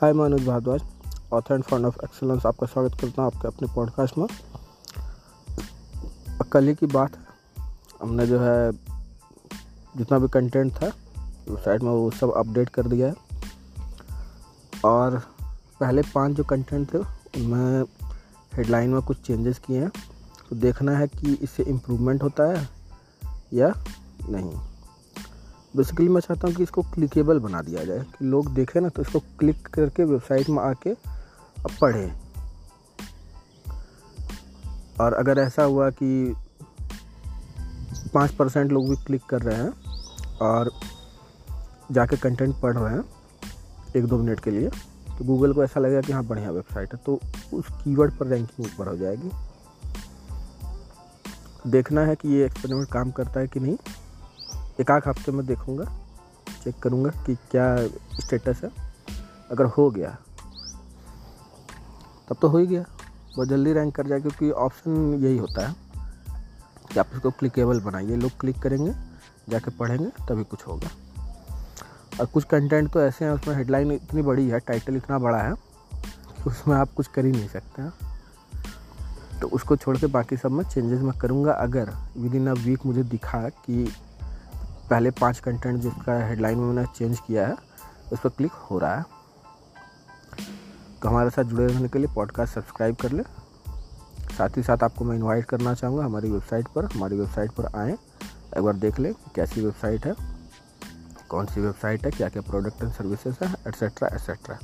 हाय, मैं Anuj Bhardwaj author and fund of excellence आपका स्वागत करता हूँ आपके अपने पॉडकास्ट में। कल ही की बात है। हमने जो है, जितना भी कंटेंट था वेबसाइट में वो सब अपडेट कर दिया है। और पहले पाँच जो कंटेंट थे, उनमें हेडलाइन में कुछ चेंजेस किए हैं। तो देखना है कि इससे इम्प्रूवमेंट होता है या नहीं। बेसिकली मैं चाहता हूँ कि इसको क्लिकेबल बना दिया जाए। कि लोग देखें ना तो इसको क्लिक करके वेबसाइट में आके अब पढ़ें। और अगर ऐसा हुआ कि पाँच परसेंट लोग भी क्लिक कर रहे हैं और जाके कंटेंट पढ़ रहे हैं एक दो मिनट के लिए तो गूगल को ऐसा लगेगा कि हाँ बढ़िया वेबसाइट है। तो उस कीवर्ड पर रैंकिंग ऊपर हो जाएगी। देखना है कि ये एक्सपेरिमेंट काम करता है कि नहीं। एक आख हफ़्ते में देखूँगा चेक करूँगा कि क्या स्टेटस है। अगर हो गया, तब तो हो ही गया। बहुत जल्दी रैंक कर जाए क्योंकि ऑप्शन यही होता है कि आप इसको क्लिकेबल बनाइए। लोग क्लिक करेंगे, जाके पढ़ेंगे, तभी कुछ होगा। और कुछ कंटेंट तो ऐसे हैं, उसमें हेडलाइन इतनी बड़ी है टाइटल इतना बड़ा है, कि उसमें आप कुछ कर ही नहीं सकते हैं। तो उसको छोड़ के बाकी सब मैं चेंजेस मैं करूँगा। अगर विद इन अ वीक मुझे दिखा कि पहले पाँच कंटेंट जिसका हेडलाइन में मैंने चेंज किया है, उस पर क्लिक हो रहा है। तो हमारे साथ जुड़े रहने के लिए पॉडकास्ट सब्सक्राइब कर ले। साथ ही साथ आपको मैं इनवाइट करना चाहूँगा हमारी वेबसाइट पर। हमारी वेबसाइट पर आएँ, एक बार देख लें कैसी वेबसाइट है, कौन सी वेबसाइट है क्या क्या प्रोडक्ट एंड सर्विसेज़ है एट्सेट्रा एट्सेट्रा